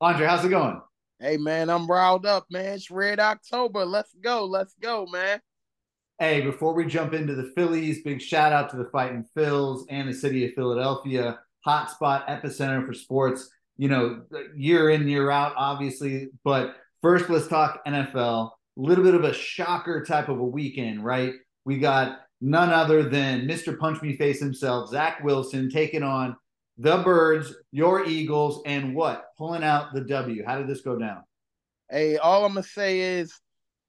Andre, how's it going? Hey man, I'm riled up, man. It's Red October. Let's go. Let's go, man. Hey, before we jump into the Phillies, big shout out to the Fighting Phils and the city of Philadelphia, hotspot epicenter for sports. You know, year in, year out, obviously. But first, let's talk NFL. A little bit of a shocker type of a weekend, right? We got none other than Mr. Punch Me Face himself, Zach Wilson, taking on the Birds, your Eagles, and what? Pulling out the W. How did this go down? Hey, all I'm gonna say is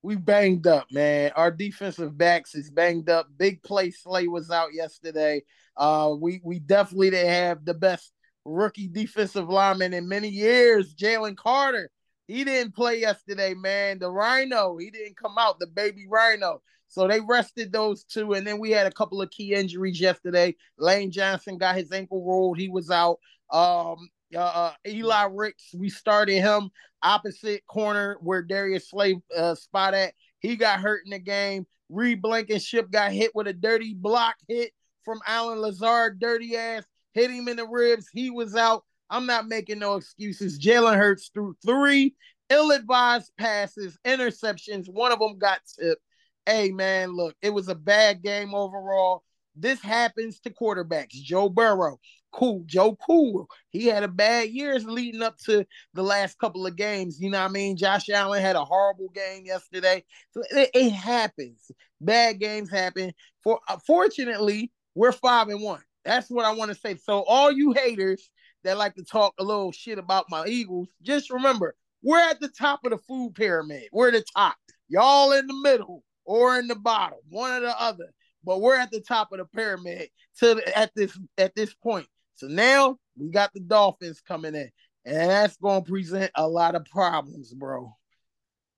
we banged up, man. Our defensive backs is banged up. Big play Slay was out yesterday. Uh, we we definitely didn't have the best rookie defensive lineman in many years. Jalen Carter, he didn't play yesterday, man. The Rhino, he didn't come out. The baby Rhino. So they rested those two, and then we had a couple of key injuries yesterday. Lane Johnson got his ankle rolled; he was out. Um, uh, uh, Eli Ricks, we started him opposite corner where Darius Slay uh, spot at. He got hurt in the game. Reed Blankenship got hit with a dirty block hit from Allen Lazard, dirty ass, hit him in the ribs. He was out. I'm not making no excuses. Jalen Hurts threw three ill-advised passes, interceptions. One of them got tipped hey man, look, it was a bad game overall. This happens to quarterbacks. Joe Burrow, cool. Joe Cool. He had a bad years leading up to the last couple of games. You know what I mean? Josh Allen had a horrible game yesterday. So it, it happens. Bad games happen. For uh, fortunately, we're five and one. That's what I want to say. So all you haters that like to talk a little shit about my Eagles, just remember, we're at the top of the food pyramid. We're the top. Y'all in the middle or in the bottom, one or the other. But we're at the top of the pyramid to at this at this point. So now we got the Dolphins coming in, and that's going to present a lot of problems, bro.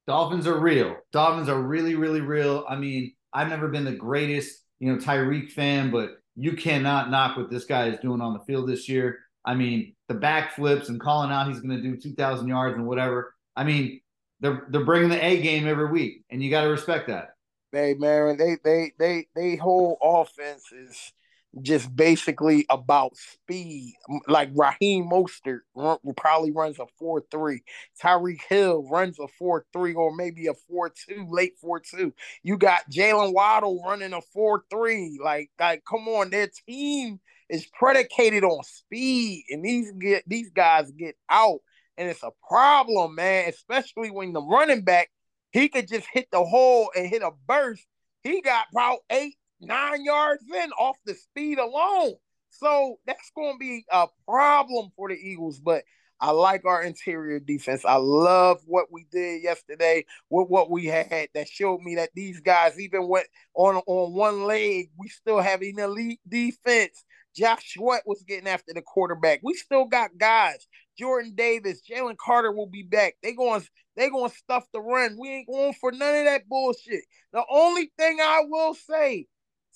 Dolphins are real. Dolphins are really, really real. I mean, I've never been the greatest, you know, Tyreek fan, but you cannot knock what this guy is doing on the field this year. I mean, the backflips and calling out he's going to do 2,000 yards and whatever. I mean, they're they're bringing the A game every week, and you got to respect that. They man, they they they they whole offense is just basically about speed. Like Raheem Mostert run, probably runs a four three. Tyreek Hill runs a four three or maybe a four two, late four two. You got Jaylen Waddle running a four three. Like like come on, their team is predicated on speed, and these get these guys get out, and it's a problem, man. Especially when the running back he could just hit the hole and hit a burst. He got about eight, nine yards in off the speed alone. So that's going to be a problem for the Eagles. But I like our interior defense. I love what we did yesterday with what we had that showed me that these guys even went on on one leg. We still have an elite defense. Josh Sweat was getting after the quarterback. We still got guys. Jordan Davis, Jalen Carter will be back. They going they going to stuff the run. We ain't going for none of that bullshit. The only thing I will say,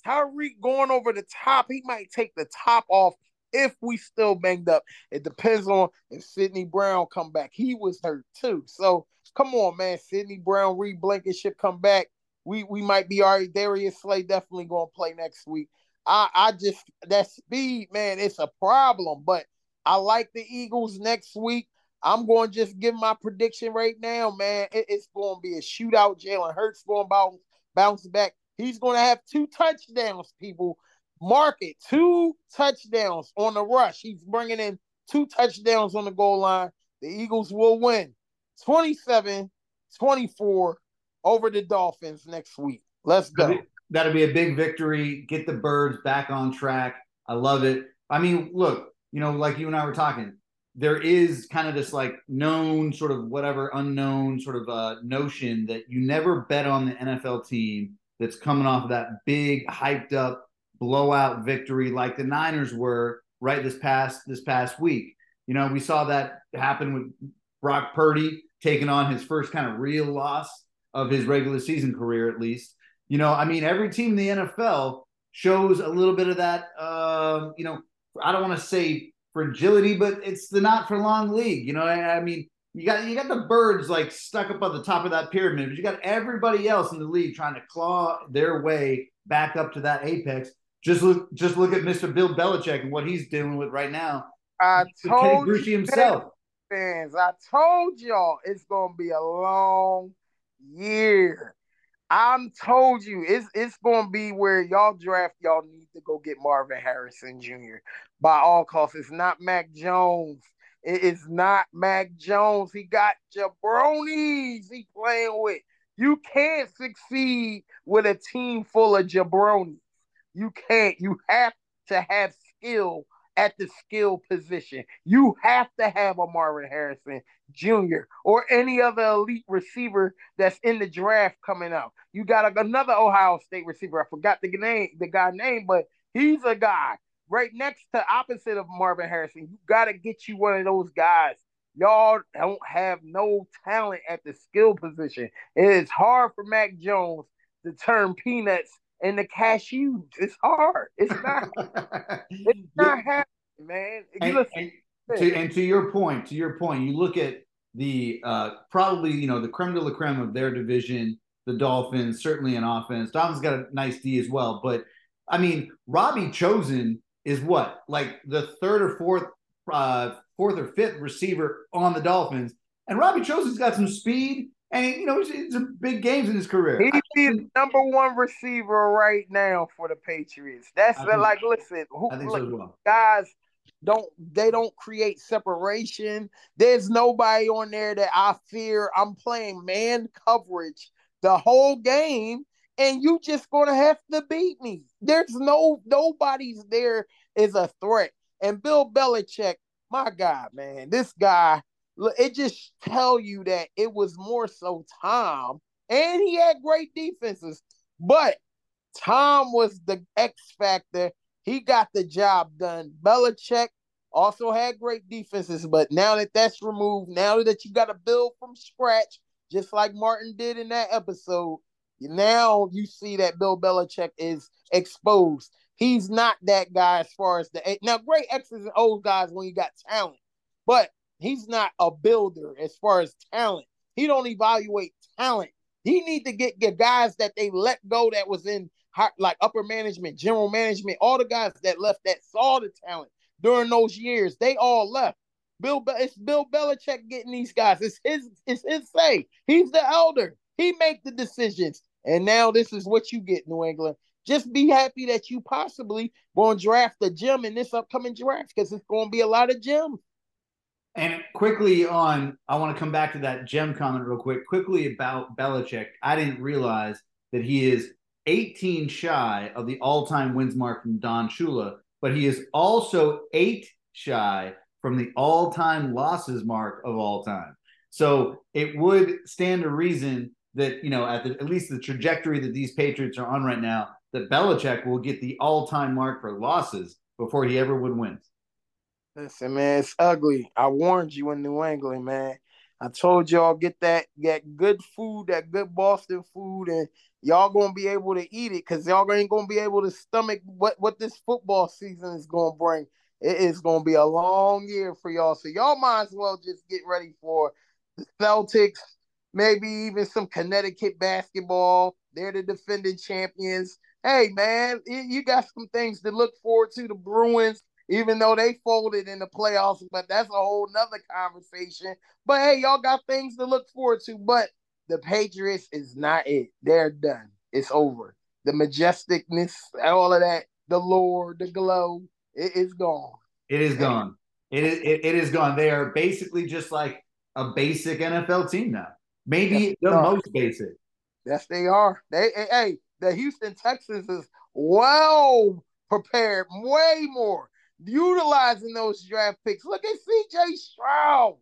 Tyreek going over the top, he might take the top off if we still banged up. It depends on if Sydney Brown come back. He was hurt too. So come on, man. Sydney Brown, Reed Blankenship come back. We we might be all right. Darius Slay definitely going to play next week. I I just that speed, man, it's a problem. But I like the Eagles next week. I'm going to just give my prediction right now, man. It, it's going to be a shootout. Jalen Hurts going to bounce, bounce back. He's going to have two touchdowns, people. Mark it. Two touchdowns on the rush. He's bringing in two touchdowns on the goal line. The Eagles will win 27 24 over the Dolphins next week. Let's go. That'll be a big victory. Get the birds back on track. I love it. I mean, look, you know, like you and I were talking, there is kind of this like known sort of whatever unknown sort of uh, notion that you never bet on the NFL team that's coming off of that big hyped up blowout victory like the Niners were right this past this past week. You know, we saw that happen with Brock Purdy taking on his first kind of real loss of his regular season career, at least. You know, I mean, every team in the NFL shows a little bit of that. Um, you know, I don't want to say fragility, but it's the not for long league. You know, I, I mean, you got you got the birds like stuck up on the top of that pyramid, but you got everybody else in the league trying to claw their way back up to that apex. Just look, just look at Mr. Bill Belichick and what he's dealing with right now. I told you himself. fans, I told y'all it's gonna be a long year. I'm told you it's it's gonna be where y'all draft y'all need to go get Marvin Harrison Jr. by all costs. It's not Mac Jones. It is not Mac Jones. He got jabronis he playing with. You can't succeed with a team full of jabronis. You can't. You have to have skill at the skill position. You have to have a Marvin Harrison Jr. or any other elite receiver that's in the draft coming out. You got another Ohio State receiver. I forgot the name, the guy name, but he's a guy right next to opposite of Marvin Harrison. You got to get you one of those guys. Y'all don't have no talent at the skill position. It is hard for Mac Jones to turn peanuts and the cashews. It's hard. It's not. it's not happening, man. And, and, to, and to your point, to your point, you look at the uh, probably you know the creme de la creme of their division, the Dolphins, certainly in offense. Dolphins got a nice D as well, but I mean Robbie Chosen is what like the third or fourth, uh, fourth or fifth receiver on the Dolphins, and Robbie Chosen's got some speed and you know, it's, some big games in his career. He's the number one receiver right now for the Patriots. That's think, like, listen, who, I think look, so well. guys don't they don't create separation. There's nobody on there that I fear. I'm playing man coverage the whole game, and you just gonna have to beat me. There's no nobody's there is a threat. And Bill Belichick, my God, man, this guy it just tell you that it was more so Tom, and he had great defenses, but Tom was the X factor. He got the job done. Belichick also had great defenses, but now that that's removed, now that you got to build from scratch, just like Martin did in that episode, now you see that Bill Belichick is exposed. He's not that guy as far as the now great X's and O's guys when you got talent, but He's not a builder as far as talent. He don't evaluate talent. He need to get the guys that they let go that was in like upper management, general management, all the guys that left that saw the talent during those years. They all left. Bill, it's Bill Belichick getting these guys. It's his, it's his say. He's the elder. He make the decisions. And now this is what you get, New England. Just be happy that you possibly going to draft a gem in this upcoming draft because it's going to be a lot of gems. And quickly on, I want to come back to that gem comment real quick. Quickly about Belichick, I didn't realize that he is 18 shy of the all-time wins mark from Don Shula, but he is also eight shy from the all-time losses mark of all time. So it would stand to reason that you know at the, at least the trajectory that these Patriots are on right now, that Belichick will get the all-time mark for losses before he ever would win. Listen, man, it's ugly. I warned you in New England, man. I told y'all get that get good food, that good Boston food, and y'all gonna be able to eat it because y'all ain't gonna be able to stomach what what this football season is gonna bring. It is gonna be a long year for y'all, so y'all might as well just get ready for the Celtics, maybe even some Connecticut basketball. They're the defending champions. Hey, man, you got some things to look forward to. The Bruins even though they folded in the playoffs, but that's a whole nother conversation. But hey, y'all got things to look forward to. But the Patriots is not it. They're done. It's over. The majesticness, all of that, the lore, the glow, it is gone. It is gone. It is it, is gone. They are basically just like a basic NFL team now. Maybe yes, the most basic. Yes, they are. They hey, the Houston Texans is well prepared, way more utilizing those draft picks. Look at CJ Stroud.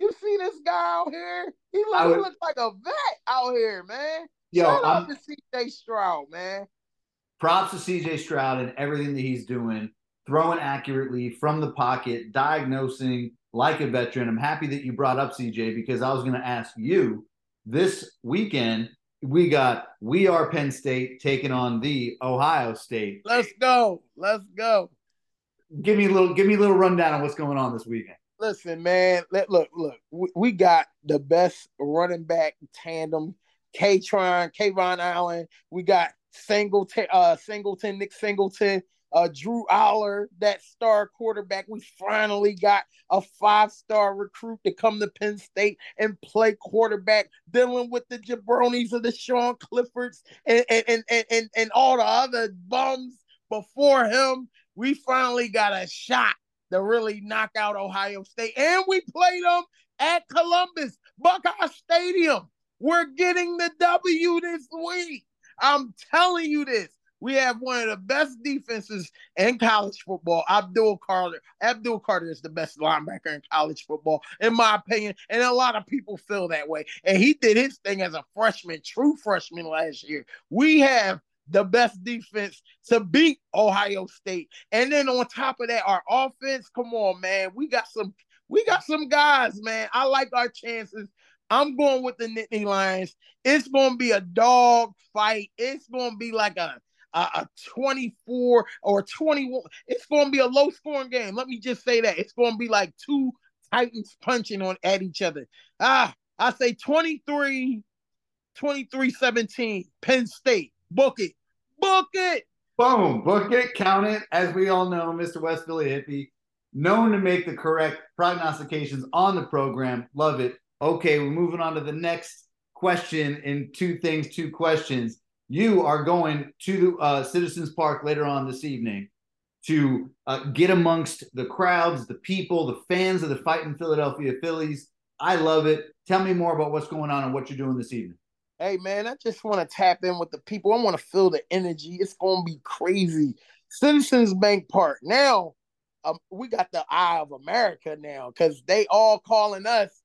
You see this guy out here? He, look, would, he looks like a vet out here, man. Yo, Shout out to CJ Stroud, man. Props to CJ Stroud and everything that he's doing, throwing accurately from the pocket, diagnosing like a veteran. I'm happy that you brought up CJ because I was going to ask you this weekend. We got we are Penn State taking on the Ohio State. Let's go. Let's go give me a little give me a little rundown on what's going on this weekend. Listen, man. Let, look, look. We, we got the best running back tandem. K-Tron, Kayvon Allen. We got Singleton, uh, Singleton, Nick Singleton. Uh, Drew Allar, that star quarterback. We finally got a five star recruit to come to Penn State and play quarterback, dealing with the jabronis of the Sean Cliffords and, and, and, and, and all the other bums before him. We finally got a shot to really knock out Ohio State. And we played them at Columbus, Buckeye Stadium. We're getting the W this week. I'm telling you this. We have one of the best defenses in college football. Abdul Carter. Abdul Carter is the best linebacker in college football, in my opinion. And a lot of people feel that way. And he did his thing as a freshman, true freshman last year. We have the best defense to beat Ohio State. And then on top of that, our offense, come on, man. We got some we got some guys, man. I like our chances. I'm going with the Nittany Lions. It's going to be a dog fight. It's going to be like a, a, a 24 or 21. It's going to be a low scoring game. Let me just say that. It's going to be like two Titans punching on at each other. Ah, I say 23 23 17 Penn State. Book it. Book it. Boom. Book it. Count it. As we all know, Mr. West Philly Hippie, known to make the correct prognostications on the program. Love it. Okay, we're moving on to the next question in two things, two questions. You are going to uh, Citizens Park later on this evening to uh, get amongst the crowds, the people, the fans of the fighting Philadelphia Phillies. I love it. Tell me more about what's going on and what you're doing this evening. Hey man, I just want to tap in with the people. I want to feel the energy. It's gonna be crazy. Citizens Bank Park. Now, um, we got the eye of America now because they all calling us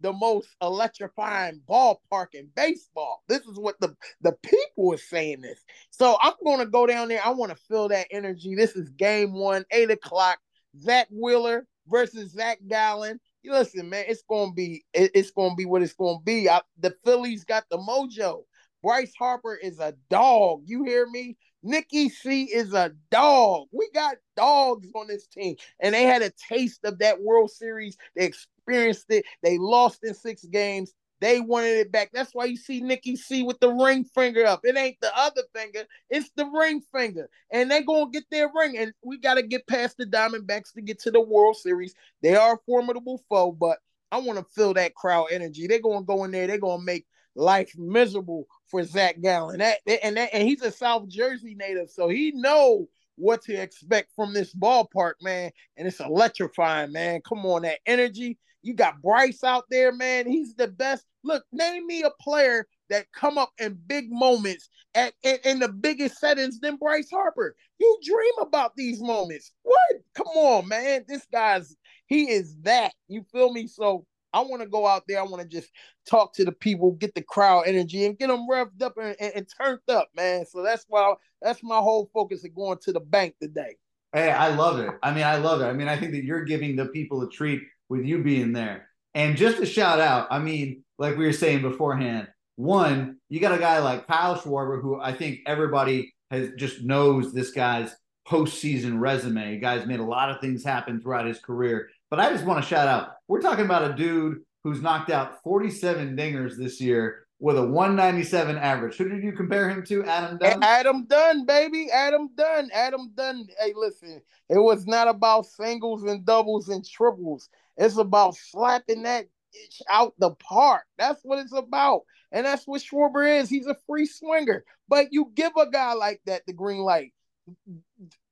the most electrifying ballpark in baseball. This is what the, the people are saying this. So I'm to go down there. I want to feel that energy. This is game one, eight o'clock. Zack Wheeler versus Zac Gallen. Listen, man, it's gonna be it, it's gonna be what it's gonna be. I, the Phillies got the mojo. Bryce Harper is a dog. You hear me? Nikki C is a dog. We got dogs on this team, and they had a taste of that World Series. They experienced it. They lost in six games. They wanted it back. That's why you see Nikki C with the ring finger up. It ain't the other finger, it's the ring finger. And they gonna get their ring. And we gotta get past the Diamondbacks to get to the World Series. They are a formidable foe, but I want to feel that crowd energy. They're gonna go in there, they're gonna make life miserable for Zac Gallen. That and that and he's a South Jersey native, so he know what to expect from this ballpark, man. And it's electrifying, man. Come on, that energy. You got Bryce out there, man. He's the best. Look, name me a player that come up in big moments at in, in the biggest settings than Bryce Harper. You dream about these moments. What? Come on, man. This guy's he is that. You feel me? So I want to go out there. I want to just talk to the people, get the crowd energy, and get them revved up and, and, and turned up, man. So that's why that's my whole focus of going to the bank today. Hey, I love it. I mean, I love it. I mean, I think that you're giving the people a treat with you being there. And just a shout out, I mean, like we were saying beforehand, one, you got a guy like Kyle Schwarber, who I think everybody has just knows this guy's postseason resume. Guy's made a lot of things happen throughout his career. But I just want to shout out, we're talking about a dude who's knocked out 47 dingers this year with a 197 average. Who did you compare him to? Adam Dunn? Adam Dunn, baby. Adam Dunn. Adam Dunn. Hey, listen, it was not about singles and doubles and triples. It's about slapping that out the park. That's what it's about. And that's what Schwarber is. He's a free swinger. But you give a guy like that the green light.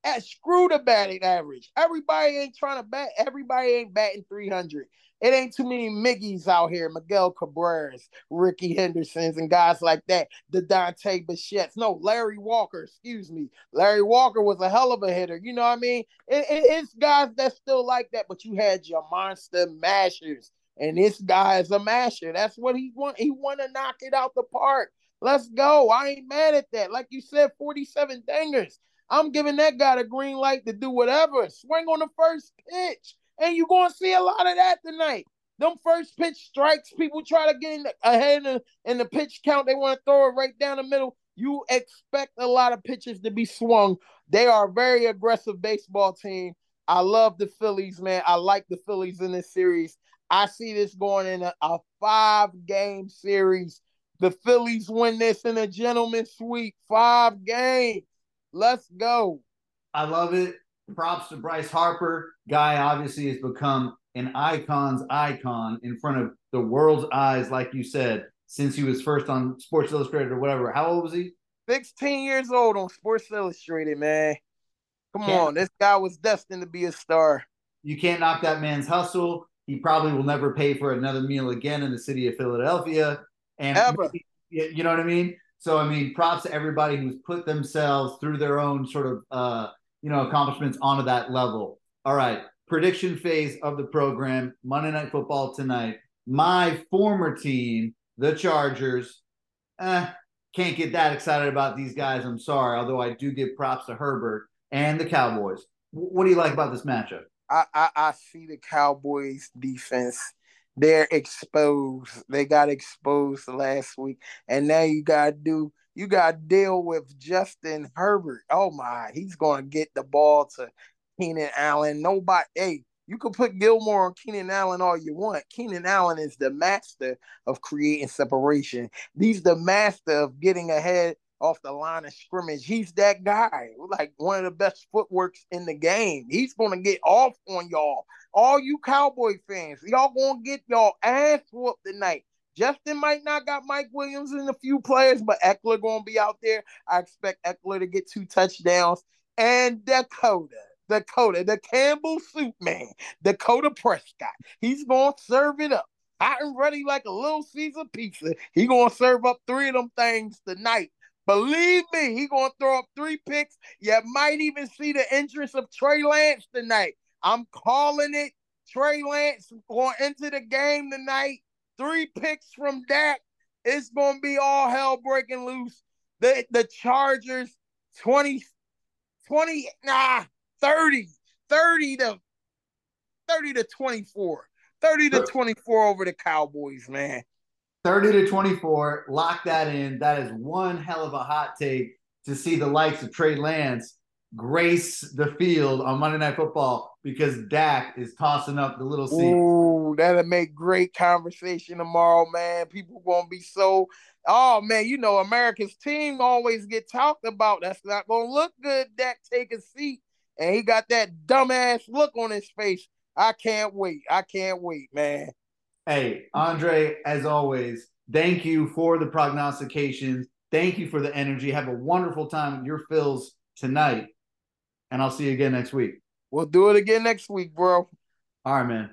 At, screw the batting average. Everybody ain't trying to bat. Everybody ain't batting 300. It ain't too many Miggies out here, Miguel Cabreras, Ricky Hendersons, and guys like that. The Dante Bichettes. No, Larry Walker, excuse me. Larry Walker was a hell of a hitter. You know what I mean? It, it, it's guys that still like that, but you had your monster mashers. And this guy is a masher. That's what he want. He want to knock it out the park. Let's go. I ain't mad at that. Like you said, 47 dingers. I'm giving that guy the green light to do whatever. Swing on the first pitch. And you're going to see a lot of that tonight. Them first pitch strikes, people try to get in the, ahead in the, in the pitch count. They want to throw it right down the middle. You expect a lot of pitches to be swung. They are a very aggressive baseball team. I love the Phillies, man. I like the Phillies in this series. I see this going in a, a five game series. The Phillies win this in a gentleman's sweep. Five games. Let's go. I love it. Props to Bryce Harper. Guy obviously has become an icon's icon in front of the world's eyes, like you said, since he was first on Sports Illustrated or whatever. How old was he? 16 years old on Sports Illustrated, man. Come can't, on, this guy was destined to be a star. You can't knock that man's hustle. He probably will never pay for another meal again in the city of Philadelphia. And Ever. you know what I mean? So I mean, props to everybody who's put themselves through their own sort of uh, you know accomplishments onto that level. All right, prediction phase of the program. Monday Night Football tonight. My former team, the Chargers. Eh, can't get that excited about these guys. I'm sorry, although I do give props to Herbert and the Cowboys. What do you like about this matchup? I, I, I see the Cowboys defense. They're exposed. They got exposed last week, and now you gotta do. You gotta deal with Justin Herbert. Oh my, he's gonna get the ball to Keenan Allen. Nobody. Hey, you can put Gilmore on Keenan Allen all you want. Keenan Allen is the master of creating separation. He's the master of getting ahead off the line of scrimmage. He's that guy, like one of the best footworks in the game. He's gonna get off on y'all. All you Cowboy fans, y'all gonna get y'all ass whooped tonight. Justin might not got Mike Williams and a few players, but Ekeler gonna be out there. I expect Ekeler to get two touchdowns. And Dakota, Dakota, the Campbell soup man, Dakota Prescott. He's gonna serve it up. Hot and ready like a little Caesar pizza. He gonna serve up three of them things tonight Believe me, he gonna throw up three picks. You might even see the entrance of Trey Lance tonight. I'm calling it. Trey Lance going into the game tonight. Three picks from Dak. It's gonna be all hell breaking loose. The the Chargers 20, 20, nah, 30, 30 to 30 to 24. 30 to 24 over the Cowboys, man. 30 to 24. Lock that in. That is one hell of a hot take to see the likes of Trey Lance grace the field on Monday Night Football because Dak is tossing up the little seat. Ooh, that'll make great conversation tomorrow, man. People gonna be so oh man, you know America's team always get talked about. That's not gonna look good. Dak take a seat, and he got that dumbass look on his face. I can't wait. I can't wait, man. Hey, Andre, as always, thank you for the prognostications. Thank you for the energy. Have a wonderful time with your Phils tonight. And I'll see you again next week. We'll do it again next week, bro. All right, man.